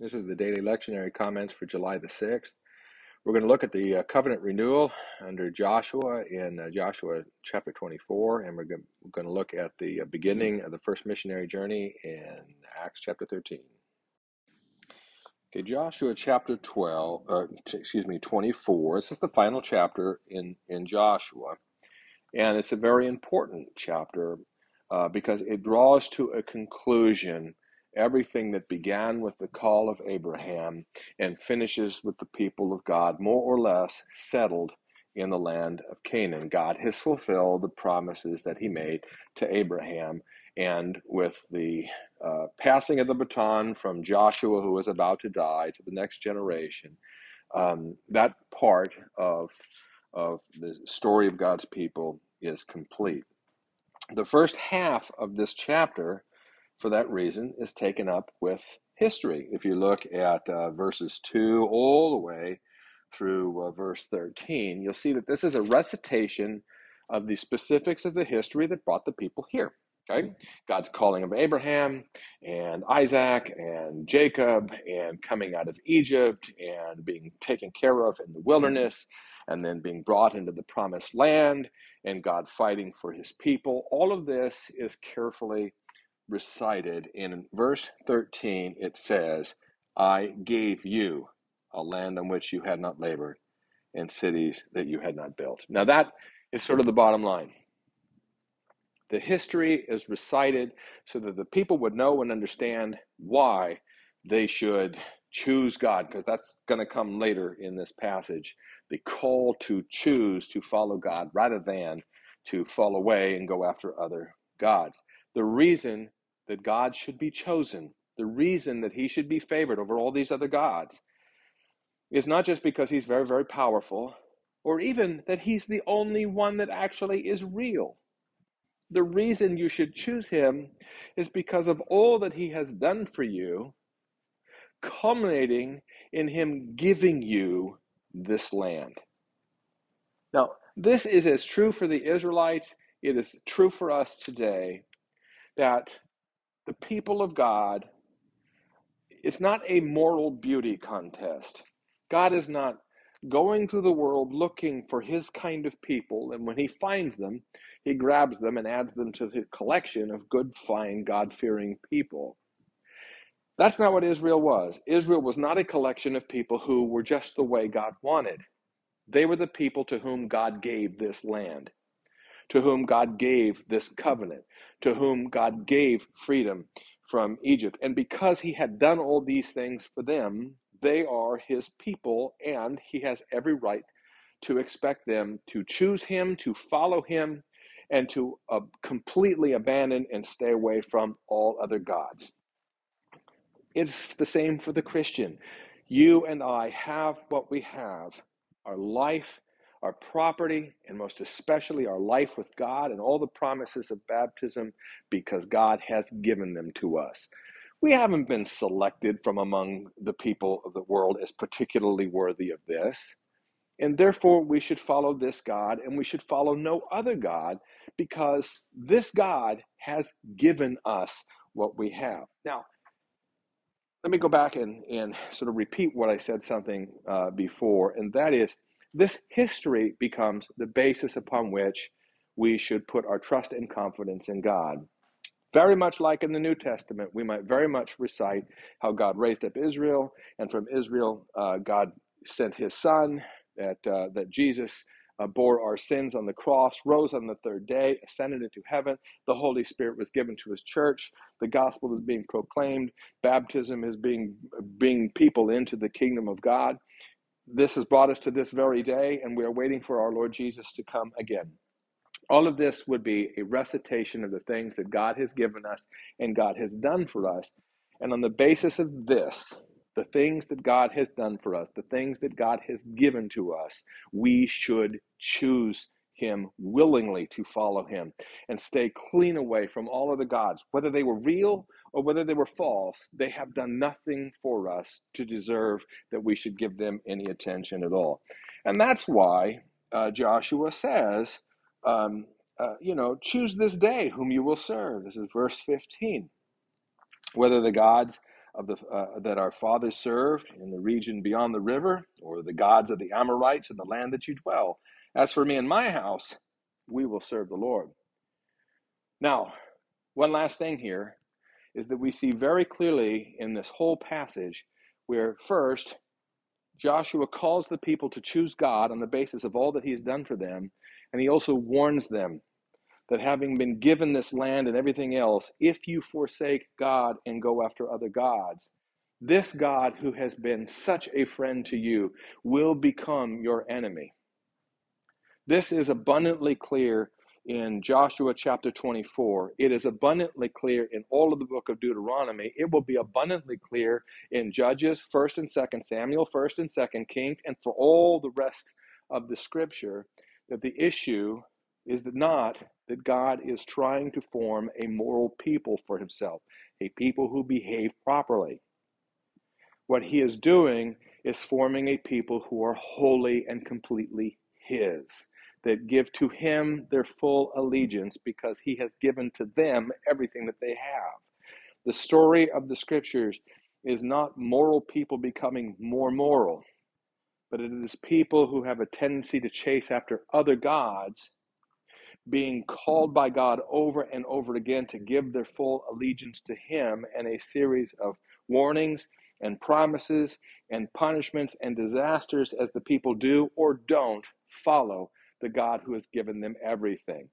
This is the daily lectionary comments for July the 6th. We're going to look at the uh, covenant renewal under Joshua in uh, Joshua chapter 24, and we're going to look at the uh, beginning of the first missionary journey in Acts chapter 13. Okay, Joshua chapter 12, uh, excuse me, 24. This is the final chapter in, in Joshua, and it's a very important chapter uh, because it draws to a conclusion everything that began with the call of Abraham and finishes with the people of God, more or less settled in the land of Canaan. God has fulfilled the promises that he made to Abraham. And with the uh, passing of the baton from Joshua, who was about to die, to the next generation, um, that part of, of the story of God's people is complete. The first half of this chapter for that reason, is taken up with history. If you look at uh, verses 2 all the way through uh, verse 13, you'll see that this is a recitation of the specifics of the history that brought the people here. Okay? God's calling of Abraham and Isaac and Jacob and coming out of Egypt and being taken care of in the wilderness and then being brought into the promised land and God fighting for his people. All of this is carefully recited. In verse 13 it says i gave you a land on which you had not labored and cities that you had not built. Now that is sort of the bottom line. The history is recited so that the people would know and understand why they should choose god because that's going to come later in this passage. The call to choose to follow god rather than to fall away and go after other gods the reason that God should be chosen, the reason that he should be favored over all these other gods, is not just because he's very, very powerful, or even that he's the only one that actually is real. The reason you should choose him is because of all that he has done for you, culminating in him giving you this land. Now, this is as true for the Israelites, it is true for us today that the people of God, it's not a moral beauty contest. God is not going through the world looking for his kind of people, and when he finds them, he grabs them and adds them to his collection of good, fine, God fearing people. That's not what Israel was. Israel was not a collection of people who were just the way God wanted. They were the people to whom God gave this land to whom God gave this covenant, to whom God gave freedom from Egypt. And because he had done all these things for them, they are his people, and he has every right to expect them to choose him, to follow him, and to uh, completely abandon and stay away from all other gods. It's the same for the Christian. You and I have what we have our life our property, and most especially our life with God and all the promises of baptism because God has given them to us. We haven't been selected from among the people of the world as particularly worthy of this. And therefore, we should follow this God and we should follow no other God because this God has given us what we have. Now, let me go back and, and sort of repeat what I said something uh, before, and that is this history becomes the basis upon which we should put our trust and confidence in God. Very much like in the New Testament, we might very much recite how God raised up Israel, and from Israel, uh, God sent his son, that, uh, that Jesus uh, bore our sins on the cross, rose on the third day, ascended into heaven. The Holy Spirit was given to his church. The gospel is being proclaimed. Baptism is being being people into the kingdom of God this has brought us to this very day, and we are waiting for our Lord Jesus to come again. All of this would be a recitation of the things that God has given us and God has done for us. And on the basis of this, the things that God has done for us, the things that God has given to us, we should choose him willingly to follow him and stay clean away from all of the gods, whether they were real or whether they were false. They have done nothing for us to deserve that we should give them any attention at all. And that's why uh, Joshua says, um, uh, you know, choose this day whom you will serve. This is verse 15. Whether the gods of the uh, that our fathers served in the region beyond the river, or the gods of the Amorites in the land that you dwell. As for me and my house, we will serve the Lord. Now, one last thing here is that we see very clearly in this whole passage where first Joshua calls the people to choose God on the basis of all that he has done for them, and he also warns them that having been given this land and everything else, if you forsake God and go after other gods, this God who has been such a friend to you will become your enemy. This is abundantly clear in Joshua chapter 24. It is abundantly clear in all of the book of Deuteronomy. It will be abundantly clear in Judges, 1st and 2nd Samuel, 1st and 2nd Kings, and for all the rest of the scripture that the issue is not that God is trying to form a moral people for himself, a people who behave properly. What he is doing is forming a people who are wholly and completely his that give to him their full allegiance because he has given to them everything that they have. The story of the scriptures is not moral people becoming more moral, but it is people who have a tendency to chase after other gods being called by God over and over again to give their full allegiance to Him, and a series of warnings and promises and punishments and disasters as the people do or don't follow the God who has given them everything.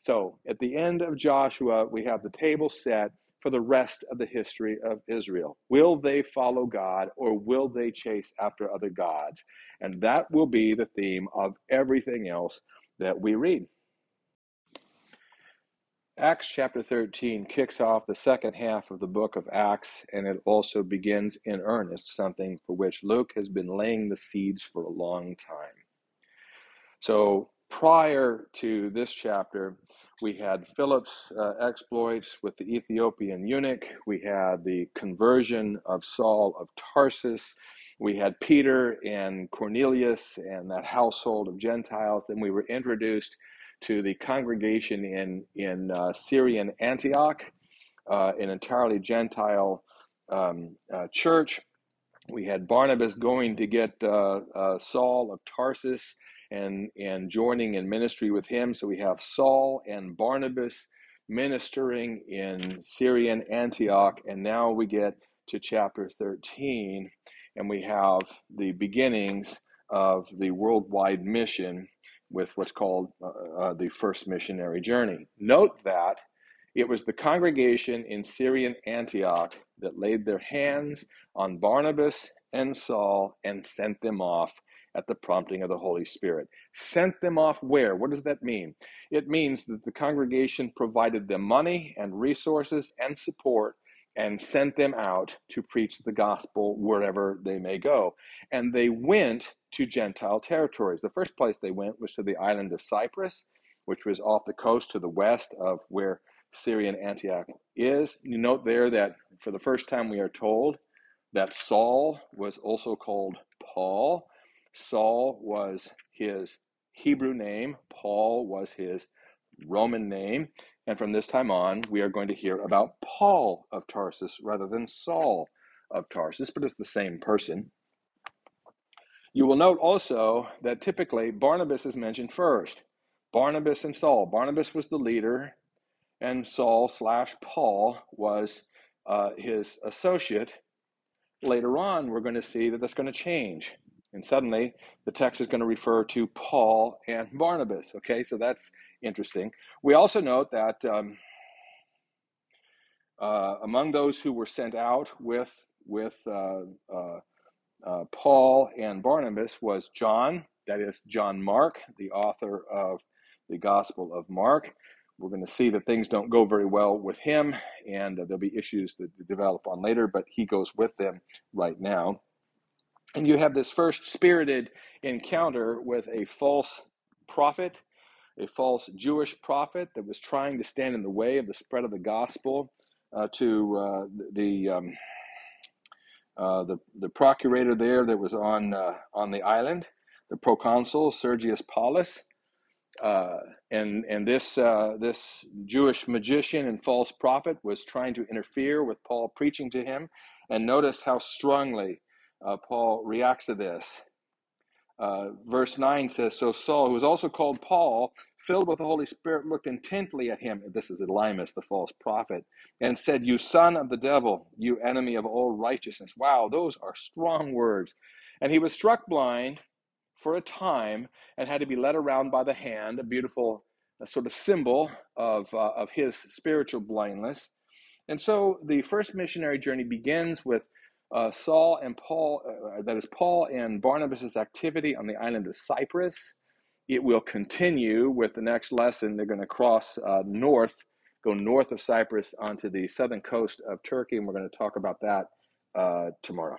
So at the end of Joshua, we have the table set for the rest of the history of Israel. Will they follow God or will they chase after other gods? And that will be the theme of everything else that we read. Acts chapter 13 kicks off the second half of the book of Acts, and it also begins in earnest, something for which Luke has been laying the seeds for a long time. So prior to this chapter, we had Philip's uh, exploits with the Ethiopian eunuch. We had the conversion of Saul of Tarsus. We had Peter and Cornelius and that household of Gentiles. Then we were introduced to the congregation in, in uh, Syrian Antioch, uh, an entirely Gentile um, uh, church. We had Barnabas going to get uh, uh, Saul of Tarsus and and joining in ministry with him. So we have Saul and Barnabas ministering in Syrian Antioch, and now we get to chapter 13, and we have the beginnings of the worldwide mission with what's called uh, uh, the first missionary journey. Note that it was the congregation in Syrian Antioch that laid their hands on Barnabas and Saul and sent them off at the prompting of the Holy Spirit. Sent them off where? What does that mean? It means that the congregation provided them money and resources and support and sent them out to preach the gospel wherever they may go. And they went to Gentile territories. The first place they went was to the island of Cyprus, which was off the coast to the west of where Syrian Antioch is. You note there that for the first time we are told that Saul was also called Paul. Saul was his Hebrew name, Paul was his Roman name. And from this time on, we are going to hear about Paul of Tarsus rather than Saul of Tarsus, but it's the same person. You will note also that typically Barnabas is mentioned first. Barnabas and Saul. Barnabas was the leader, and Saul slash Paul was uh, his associate. Later on, we're going to see that that's going to change. And suddenly the text is going to refer to Paul and Barnabas. Okay, so that's interesting. We also note that um, uh, among those who were sent out with, with uh, uh, uh, Paul and Barnabas was John, that is, John Mark, the author of the Gospel of Mark. We're going to see that things don't go very well with him, and there'll be issues that develop on later, but he goes with them right now. And you have this first spirited encounter with a false prophet, a false Jewish prophet that was trying to stand in the way of the spread of the gospel uh, to uh, the, um, uh, the the procurator there that was on uh, on the island, the proconsul Sergius Paulus. Uh, and and this uh, this Jewish magician and false prophet was trying to interfere with Paul preaching to him, And notice how strongly uh, Paul reacts to this. Uh, verse 9 says So Saul, who was also called Paul, filled with the Holy Spirit, looked intently at him. This is Elymas, the false prophet, and said, You son of the devil, you enemy of all righteousness. Wow, those are strong words. And he was struck blind for a time and had to be led around by the hand, a beautiful a sort of symbol of, uh, of his spiritual blindness. And so the first missionary journey begins with uh, Saul and Paul, uh, that is, Paul and Barnabas' activity on the island of Cyprus. It will continue with the next lesson. They're going to cross uh, north, go north of Cyprus onto the southern coast of Turkey, and we're going to talk about that uh, tomorrow.